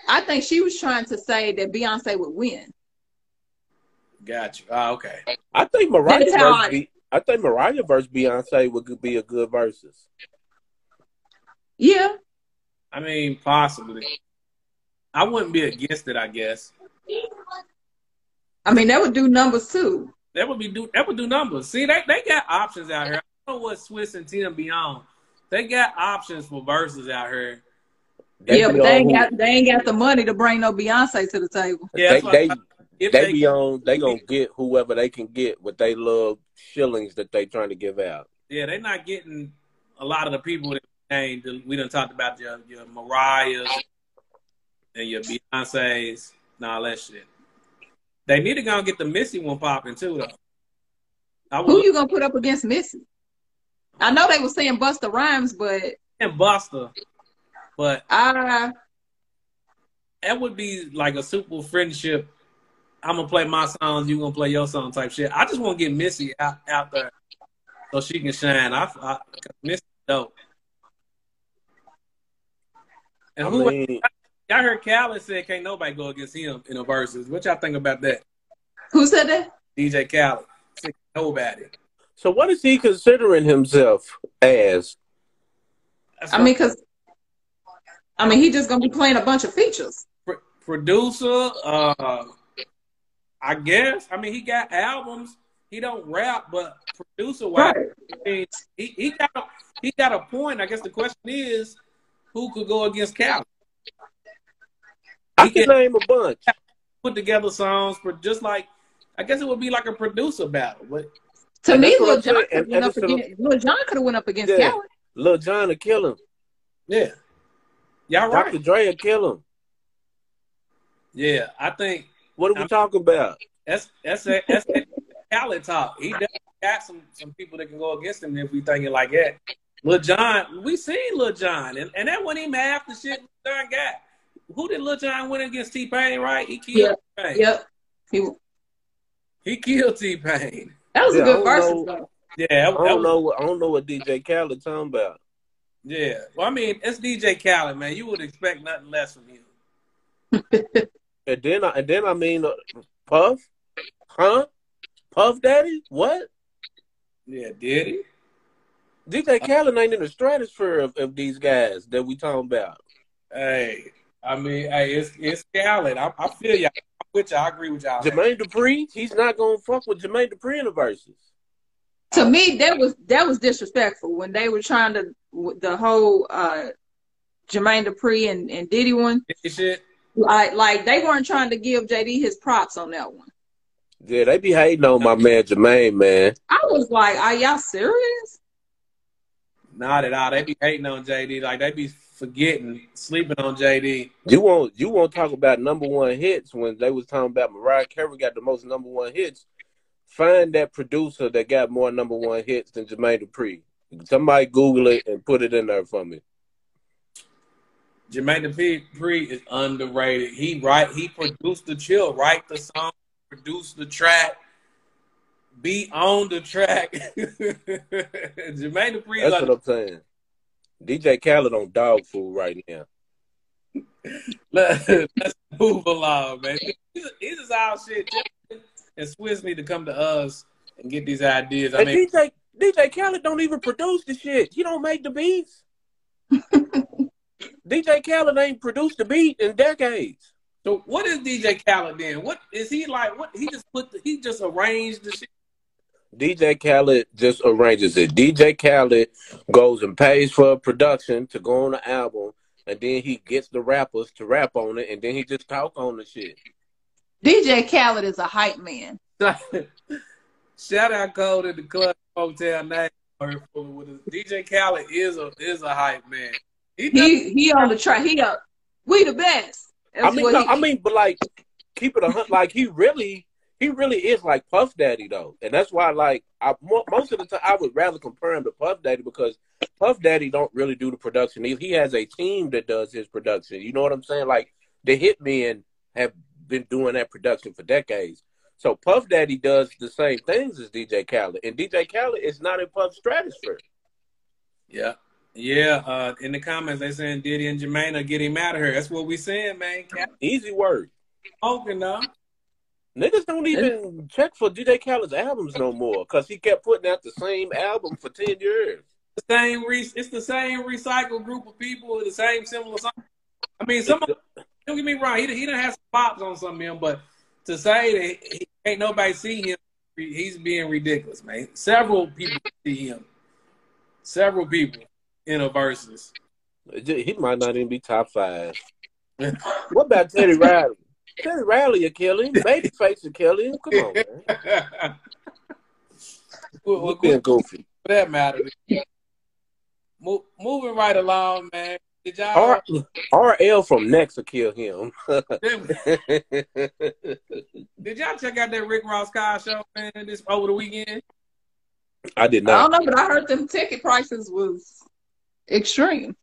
I think she was trying to say that Beyonce would win. Got you. Ah, okay. I think Mariah versus I- Be- I think Mariah versus Beyonce would be a good Verzuz. Yeah. I mean, possibly. I wouldn't be against it. I guess I mean that would do numbers too. That would be do that would do numbers. See, they they got options out here. I don't know what Swizz and Timbaland. They got options for Verzuz out here. They yeah, but they ain't got they ain't got the money to bring no Beyonce to the table. Yeah, they that's they they they, be on they gonna get whoever they can get with they little shillings that they trying to give out. yeah, they're not getting a lot of the people that we named. We done talked about your your Mariah's and your Beyonce's and all that shit. They need to go and get the Missy one popping too, though. I Who you gonna put up against Missy? I know they were saying Busta Rhymes, but and Busta, but I that would be like a super friendship. I'm gonna play my songs, you gonna play your song type shit. I just want to get Missy out out there so she can shine. I, I Missy dope. And I who mean, I heard Khaled said can't nobody go against him in a Verzuz. What y'all think about that? who said that? DJ Khaled. Said nobody. so what is he considering himself as? That's I mean, cause I mean he just gonna be playing a bunch of features. Pro- producer, uh, I guess. I mean, he got albums. He don't rap, but producer wise, Right. I mean, he, he got a, he got a point. I guess the question is, who could go against Cal? I He can can name a bunch. put together songs for just like I guess it would be like a producer battle, but To me, that's what Lil Jon saying. could And- went and up it's a- against Lil Jon could have went up against Yeah. Khaled. Lil Jon will kill him. yeah, y'all Dr. right. Dre will kill him. Yeah, I think What are we I'm- talking about? that's that's a, that's a Khaled talk. He definitely got some some people that can go against him if we think it like that. Lil Jon, we seen Lil Jon, and, and that wasn't even half the shit Lil Jon got. Who did Lil Jon win against T Pain? Right? He killed T Pain. Yep. He, He killed T Pain. that was Yeah, a I good don't verse know. though. Yeah, that, I don't was- know. what- I don't know what DJ Khaled talking about. Yeah, well, I mean, it's DJ Khaled, man. You would expect nothing less from him. And then, I, and then I mean, uh, Puff, huh? Puff Daddy, what? Yeah, did he? DJ Khaled ain't in the stratosphere of, of these guys that we talking about. Hey, I mean, hey, it's it's Khaled. I, I feel y'all. I'm with y'all. I agree with y'all. Jermaine Dupri, he's not gonna fuck with Jermaine Dupri in the Verzuz. To me, that was that was disrespectful when they were trying to the whole uh Jermaine Dupri and, and Diddy one. Shit. Like like they weren't trying to give JD his props on that one. Yeah, they be hating on my man Jermaine, man. I was like, are y'all serious? Not at all. They be hating on JD. Like they be forgetting, sleeping on JD. You won't you won't talk about number one hits when they was talking about Mariah Carey got the most number one hits. Find that producer that got more number one hits than Jermaine Dupri. Somebody Google it and put it in there for me. Jermaine Dupri is underrated. He write he produced the chill, write the song, produce the track, be on the track. Jermaine Dupri. That's what I'm saying. DJ Khaled on dog food right now. Let, us move along, man. This is all shit. And Swizz need to come to us and get these ideas. I and mean, DJ DJ Khaled don't even produce the shit. He don't make the beats. DJ Khaled ain't produced the beat in decades. So what is DJ Khaled then? What is he like? What he just put? The, he just arranged the shit. DJ Khaled just arranges it. DJ Khaled goes and pays for production to go on the album, and then he gets the rappers to rap on it, and then he just talk on the shit. DJ Khaled is a hype man. Shout out Cole to the club hotel name. DJ Khaled is a is a hype man. He he, he on the track. He up. We the best. That's I mean, no, he, I mean, but like, keep it a hunt. Like he really, he really is like Puff Daddy though, and that's why like I most of the time I would rather compare him to Puff Daddy because Puff Daddy don't really do the production. He, he has a team that does his production. You know what I'm saying? Like the Hitmen have been doing that production for decades. So Puff Daddy does the same things as DJ Khaled, and DJ Khaled is not in Puff's stratosphere. Yeah, yeah. Uh, in the comments, they saying Diddy and Jermaine are getting mad at her. That's what we saying, man. Easy word. Smoking though. Niggas don't even check for DJ Khaled's albums no more because he kept putting out the same album for ten years. The same re- it's the same recycled group of people with the same similar songs. I mean, some of, don't get me wrong, he he done have some pops on some of them, but to say that he, ain't nobody see him, he's being ridiculous, man. Several people see him. Several people in a Verzuz. He might not even be top five. what about Teddy Riley? Teddy Riley will kill him. Babyface will kill him. Come on, man. well, well, being goofy. For that matter. Mo- moving right along, man. Did y'all R- RL from Next will kill him. did y'all check out that Rick Ross Kyle show, man, this over the weekend? I did not. I don't know, but I heard them ticket prices was extreme.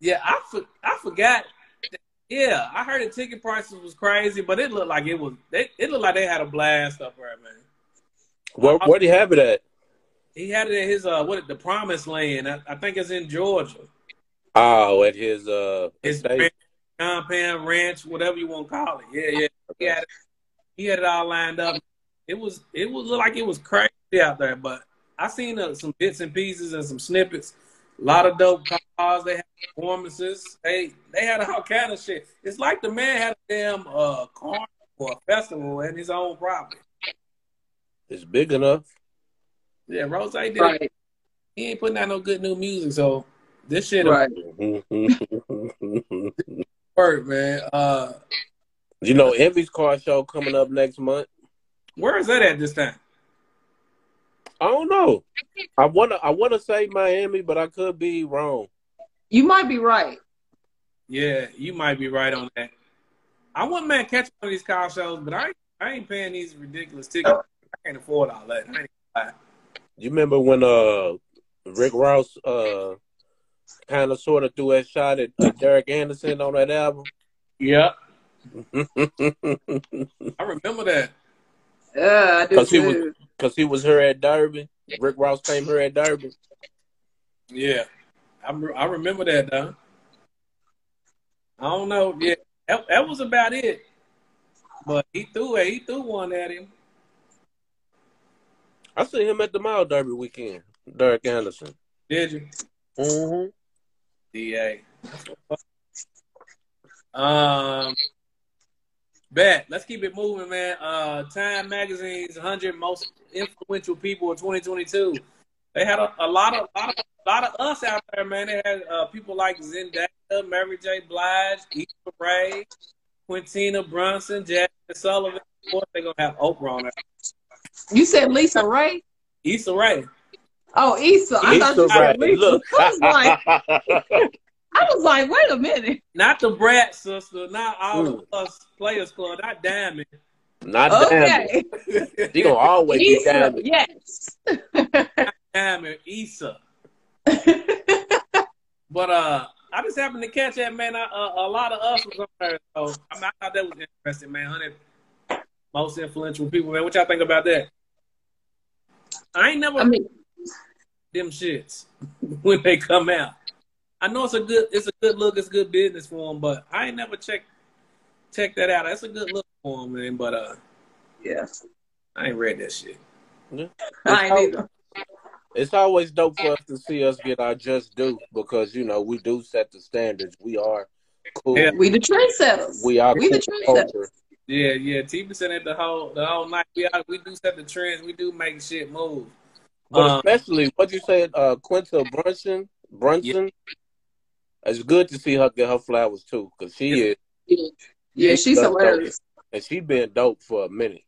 Yeah, I for, I forgot. Yeah, I heard the ticket prices was crazy, but it looked like it was. It, it looked like they had a blast up there, man. Where where do you have it at? He had it at his uh what the Promised Land. I, I think it's in Georgia. Oh, at his uh his compound ranch, whatever you want to call it. Yeah, yeah. He had it, he had it all lined up. It was it was look like it was crazy out there, but I seen uh, some bits and pieces and some snippets. A lot of dope cars. They had performances. They they had all kind of shit. It's like the man had a damn uh carnival or a festival in his own property. It's big enough. Yeah, Rose did. Right. He ain't putting out no good new music, so this shit right. work, man. Uh, you know, Envy's car show coming up next month. Where is that at this time? I don't know. I wanna I wanna say Miami, but I could be wrong. You might be right. Yeah, you might be right on that. I wouldn't man catch one of these car shows, but I ain't, I ain't paying these ridiculous tickets. I can't afford all that. You remember when uh Rick Ross uh kind of sort of threw that shot at, at Derek Anderson on that album? Yeah. I remember that. Yeah, because he was because he was here at Derby. Rick Ross came here at Derby. Yeah, I I remember that though. I don't know. Yeah, that, that was about it. But he threw it. He threw one at him. I see him at the Mile Derby weekend. Derek Anderson. Did you? Mm-hmm. Da. Um, Bet. Let's keep it moving, man. Uh, Time Magazine's 100 most influential people of 2022. They had a, a lot of lot of lot of us out there, man. They had uh, people like Zendaya, Mary J. Blige, Issa Rae, Quintina Brunson, Jazmine Sullivan. Of course, they're gonna have Oprah on there. You said Lisa Ray? Issa Rae. Oh, Issa. I thought you said Rae. Lisa. Look. I was like, I was like, wait a minute. Not the Brat sister, not all Mm. of us Players Club, not Diamond. Not damn Okay. it. She gonna always be Issa, damn it. yes. Diamond, Issa. But uh, I just happened to catch that man. I, uh, a lot of us was on there, so I, mean, I thought that was interesting, man. Hundred most influential people, man. What y'all think about that? I ain't never I mean, them shits when they come out. I know it's a good, it's a good look, it's good business for them, but I ain't never check check that out. That's a good look for them, man. But uh, yeah. I ain't read that shit. I ain't either. It's always dope for us to see us get our just due because you know we do set the standards. We are cool. Yeah. We the trendsetters. We are We the cool trendsetters. culture. Yeah, yeah. T said it the whole the whole night. We are, we do set the trends. We do make shit move. But Um, especially what you said, uh, Quinta Brunson. Brunson. It's good to see her get her flowers too, because she is, Yeah, she's does hilarious. and she been dope for a minute.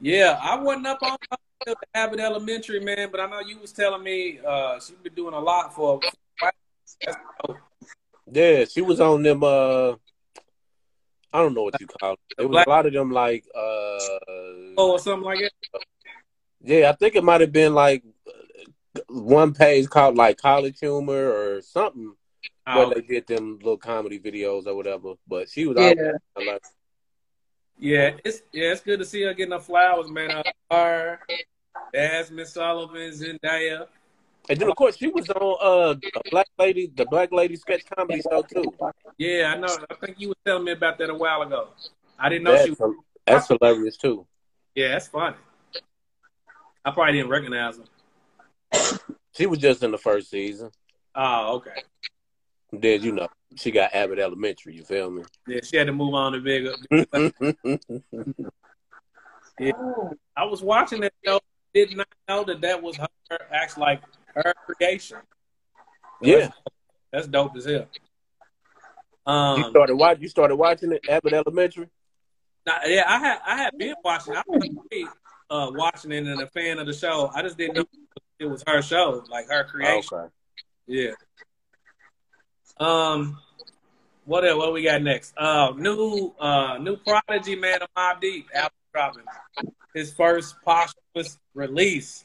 Yeah, I wasn't up on the Abbott Elementary, man, but I know you was telling me uh she's been doing a lot for. Yeah, she was on them. Uh, I don't know what you call it. It was a lot of them like. Uh, or something like that. yeah, I think it might have been like one page called like College Humor or something where Oh, they did them little comedy videos or whatever. But she was Yeah. out like, yeah, it's yeah, it's good to see her getting her flowers, man. Uh, her, Jazmine Sullivan, Zendaya. and then of course she was on uh a black lady, the black lady sketch comedy show too. Yeah, I know. I think you were telling me about that a while ago. I didn't know That's, she. Was, that's hilarious too. yeah, that's funny. I probably didn't recognize her. She was just in the first season. Oh, okay. Then you know she got Abbott Elementary. You feel me? Yeah, she had to move on to bigger. Yeah, I was watching that show. Did not know that that was her, actually like her creation. yeah, That's dope as hell. you Um, started watch. You started watching it, Abbott Elementary. now, yeah, I had I had been watching. I was uh, watching it and a fan of the show. I just didn't know it was her show, like her creation. Okay. Yeah. Um, what else? What we got next? Uh, new uh new prodigy man of Mobb Deep, Albert dropping his first posthumous release.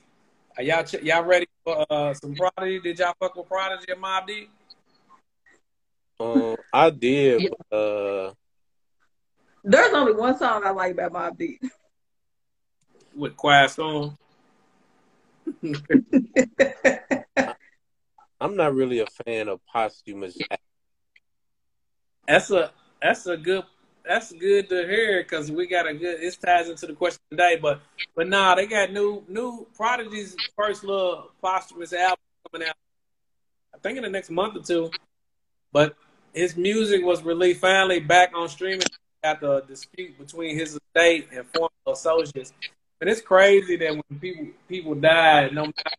Are y'all ch- y'all ready for uh some prodigy? Did y'all fuck with prodigy and Mobb Deep? Um, I did. but, Uh, There's only one song I like about Mobb Deep. with Quiet Storm? I'm not really a fan of posthumous. That's a that's a good that's good to hear because we got a good. It ties into the question today, but but nah, they got new new Prodigy's first little posthumous album coming out. I think in the next month or two. But his music was released finally back on streaming after a dispute between his estate and former associates. And it's crazy that when people people die, no matter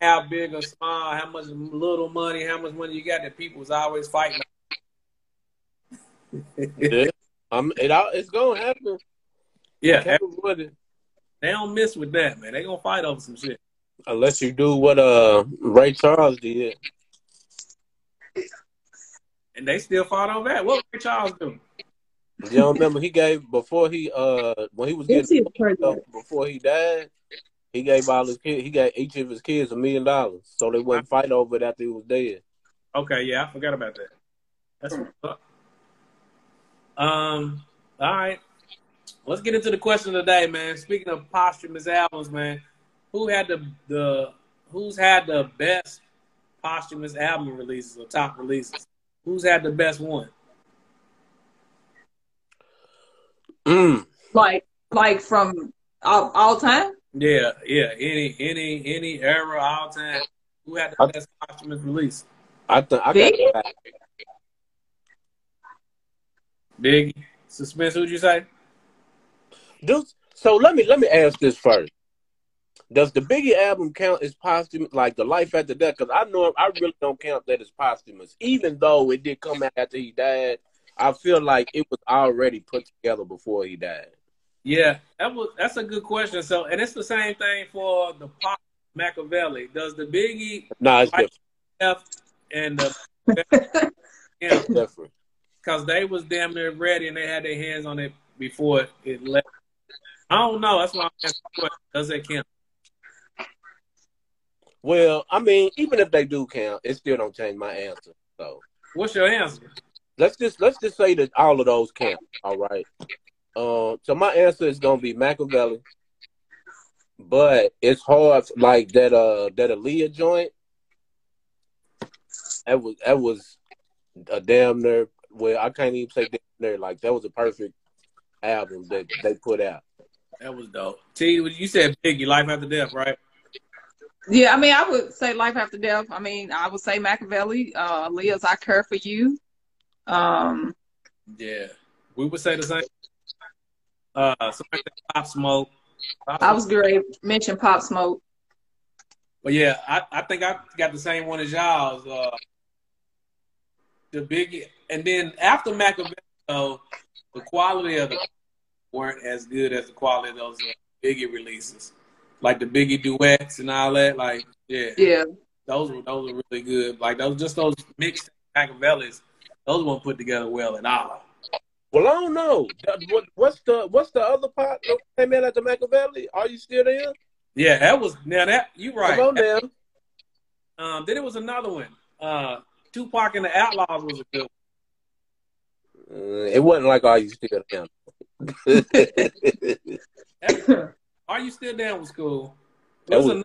how big or small, how much little money, how much money you got, that people's always fighting. Yeah. I'm, it, all- it's gonna happen. Yeah, Can't it. they don't miss with that, man. They gonna fight over some shit. Unless you do what uh Ray Charles did. And they still fought over that. What Ray Charles do? You don't remember he gave before he uh when he was getting see before he died, he gave all his kids he got each of his kids a million dollars. So they wouldn't fight over it after he was dead. Okay, yeah, I forgot about that. That's what's. Um, all right. Let's get into the question of the day, man. Speaking of posthumous albums, man, who had the the who's had the best posthumous album releases or top releases? Who's had the best one? Mm. Like, like from all, all time. Yeah, yeah. Any any any era, all time. Who had the I- best posthumous release? I think I Biggie? got Biggie. Suspense. Who'd you say? Dude, so let me let me ask this first. Does the Biggie album count as posthumous, like the Life After Death? Because I know I really don't count that as posthumous, even though it did come out after he died. I feel like it was already put together before he died. Yeah, that was that's a good question. So, and it's the same thing for the pop Makaveli. Does the Biggie no, it's Life different. and the yeah, different. because they was damn near ready and they had their hands on it before it left. I don't know. That's why I'm asking the question. Does it count? Well, I mean, even if they do count, it still don't change my answer. So What's your answer? let's just let's just say that all of those count. All right. Um, so my answer is gonna be Makaveli, but it's hard. Like that, uh, that Aaliyah joint. That was that was a damn near. Well, I can't even say damn near. Like that was a perfect album that they put out. That was dope. T, you said Biggie, Life After Death, right? Yeah, I mean, I would say Life After Death. I mean, I would say Makaveli, uh, Leah's I Care for You. Um, Yeah, we would say the same. Uh, said Pop Smoke. Pop I was Smoke. great. Mention Pop Smoke. But yeah, I, I think I got the same one as y'all's. Uh, the Biggie, and then after Makaveli, though, the quality of the weren't as good as the quality of those uh, Biggie releases, like the Biggie duets and all that. Like, yeah, Yeah. those were those were really good. Like those, just those mixed Makavelis, those weren't put together well at all. Well, I don't know. What, what's the what's the other part that came in at the Makaveli? Are you still there? Yeah, that was now that you right. Come on now. Um, then it was another one. Uh, Tupac and the Outlaws was a good. one. Uh, it wasn't like Are You Still Down? Are you still down with school? That was was-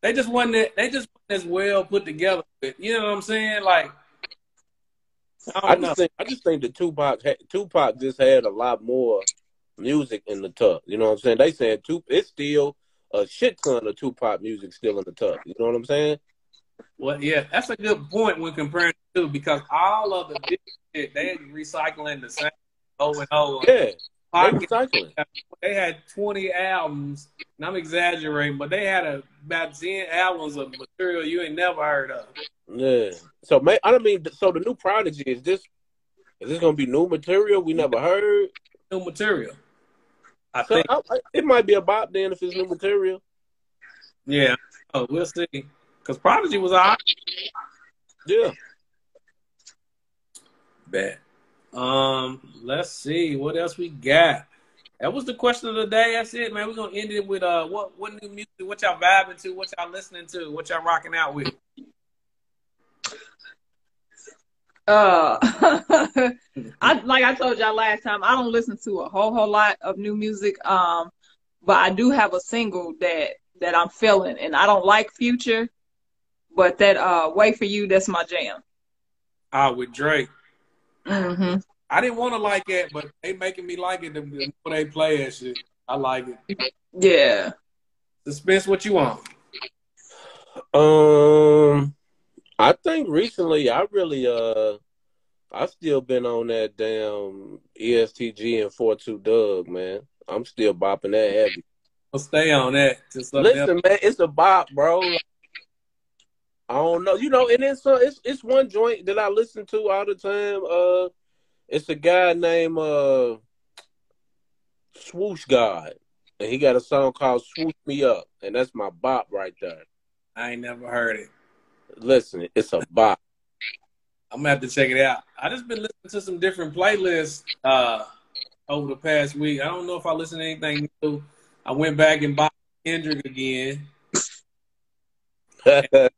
they just wasn't they just wasn't as well put together. You know what I'm saying? Like I I know. just think I just think that Tupac Tupac just had a lot more music in the tub. You know what I'm saying? They said Tup it's still a shit ton of Tupac music still in the tub. You know what I'm saying? Well, yeah, that's a good point when comparing the two because all of the shit they recycling the same over and over. Yeah, they they had 20 albums, and I'm exaggerating, but they had a, about 10 albums of material you ain't never heard of. Yeah. So may I don't mean so the new Prodigy is this is this gonna be new material we never heard? New material. I So think, I, I, it might be about then if it's new material. yeah. Oh, we'll see. Because Prodigy was right. Yeah. Bet. Um, let's see what else we got. That was the question of the day. That's it, man. We're gonna end it with uh, what what new music? What y'all vibing to? What y'all listening to? What y'all rocking out with? Uh, I like I told y'all last time. I don't listen to a whole whole lot of new music. Um, but I do have a single that that I'm feeling, and I don't like Future, but that uh, "Wait for You" that's my jam. Ah, with Drake. Hmm I didn't want to like it, but they making me like it the the more they play that shit. I like it. Yeah. Suspense, what you want? Um, I think recently I really uh, I still been on that damn ESTG and four two Doug man. I'm still bopping that heavy. I'll stay on that. till something Listen, else- man, it's a bop, bro. I don't know, you know, and it's uh, it's it's one joint that I listen to all the time. Uh, it's a guy named uh Swoosh God, and he got a song called "Swoosh Me Up," and that's my bop right there. I ain't never heard it. Listen, it's a bop. I'm gonna have to check it out. I just been listening to some different playlists uh over the past week. I don't know if I listened to anything new. I went back and bought Kendrick again, and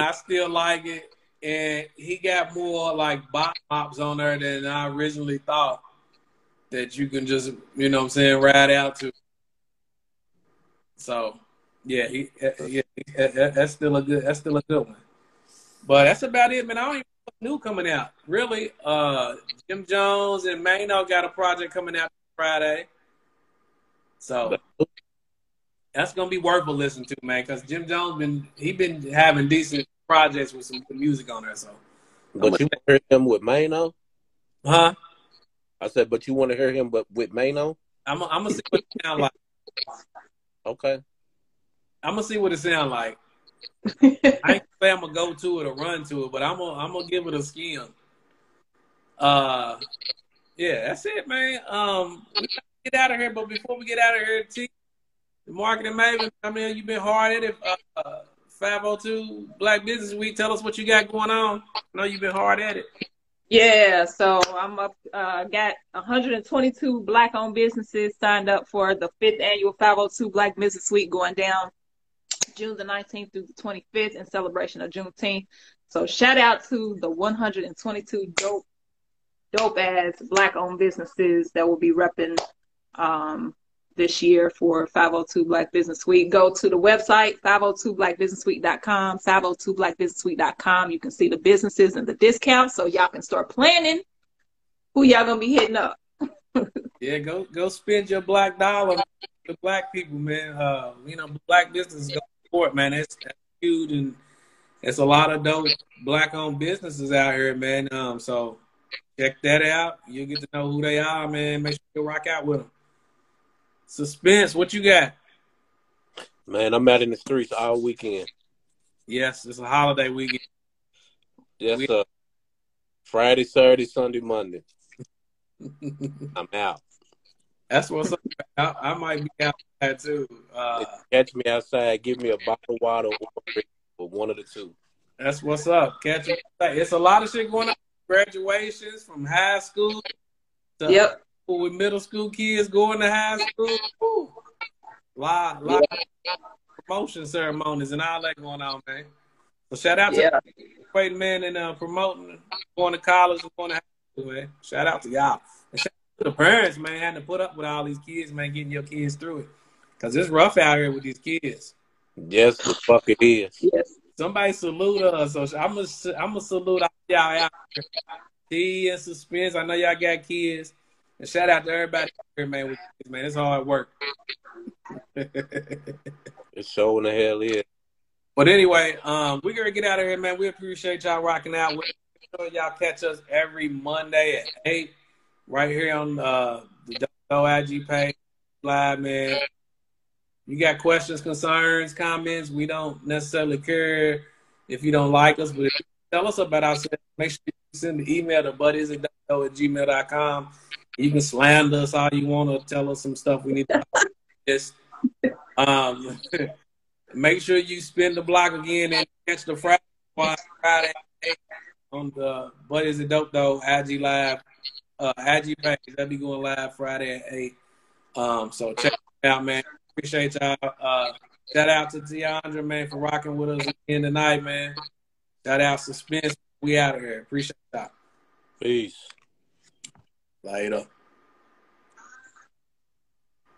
I still like it. And he got more like bop pops on there than I originally thought that you can just, you know what I'm saying, ride out to. So, yeah, he, yeah, that's still a good, that's still a good one. But that's about it, man. I don't even know new coming out. Really, uh, Jim Jones and Maino got a project coming out Friday. So that's gonna be worth a listen to, man. Because Jim Jones been he been having decent projects with some good music on there. So, But you hear him with Maino? huh? I said, but you want to hear him but with Maino? I'm I'm gonna see what it sound like. Okay. I'm gonna see what it sounds like. I ain't say I'm gonna go to it or run to it, but I'm gonna I'm gonna give it a skim. Uh, yeah, that's it, man. Um, we gotta get out of here, but before we get out of here, T, the marketing maven. I mean, you've been hard at it. Uh, 502 Black Business Week. Tell us what you got going on. I know you've been hard at it. Yeah, so I'm up. Uh, got 122 Black-owned businesses signed up for the fifth annual 502 Black Business Week going down June the 19th through the 25th in celebration of Juneteenth. So shout out to the 122 dope, dope ass Black-owned businesses that will be repping um, this year for 502 Black Business Week. Go to the website, 502blackbusinessweek.com, 502blackbusinessweek.com. You can see the businesses and the discounts so y'all can start planning who y'all gonna be hitting up. yeah, go go spend your black dollar the black people, man. Uh, you know, black businesses go support, man. That's huge and it's a lot of dope black owned businesses out here, man. Um, so check that out. You'll get to know who they are, man. Make sure you rock out with them. Suspense, what you got? Man, I'm out in the streets all weekend. Yes, it's a holiday weekend. Yes, we- sir. Friday, Saturday, Sunday, Monday. I'm out. That's what's up. I, I might be outside too. Uh, catch me outside. Give me a bottle of water or one of the two. That's what's up. Catch me. Outside. It's a lot of shit going on. Graduations from high school. To yep with middle school kids going to high school. Woo. Lot, lot yeah. promotion ceremonies and all that going on, man. So shout out to yeah. Wait, man, and uh, promoting going to college and going to high school, man. Shout out to y'all. And shout out to the parents, man, having to put up with all these kids, man, getting your kids through it. Cause it's rough out here with these kids. Yes, the fuck it is. Yes. Somebody salute us. So I'm gonna I'm gonna salute y'all out here. T and suspense. I know y'all got kids. And shout out to everybody here, man. Man, it's hard work. it's showing the hell is. But anyway, um, we're gonna get out of here, man. We appreciate y'all rocking out. With sure y'all catch us every Monday at eight, right here on uh, the IG page live, man. You got questions, concerns, comments? We don't necessarily care if you don't like us, but if you tell us about ourselves, make sure you send the email to buddies at gmail.com you can slander us all you want to tell us some stuff we need to just um make sure you spin the block again and catch the Friday Friday on the But Is It Dope Though IG Live uh IG page. That'll be going live Friday at eight. Um so check it out, man. Appreciate y'all. Uh shout out to Tiandra, man, for rocking with us again tonight, man. Shout out Suspense. We out of here. Appreciate y'all. Peace. 来了。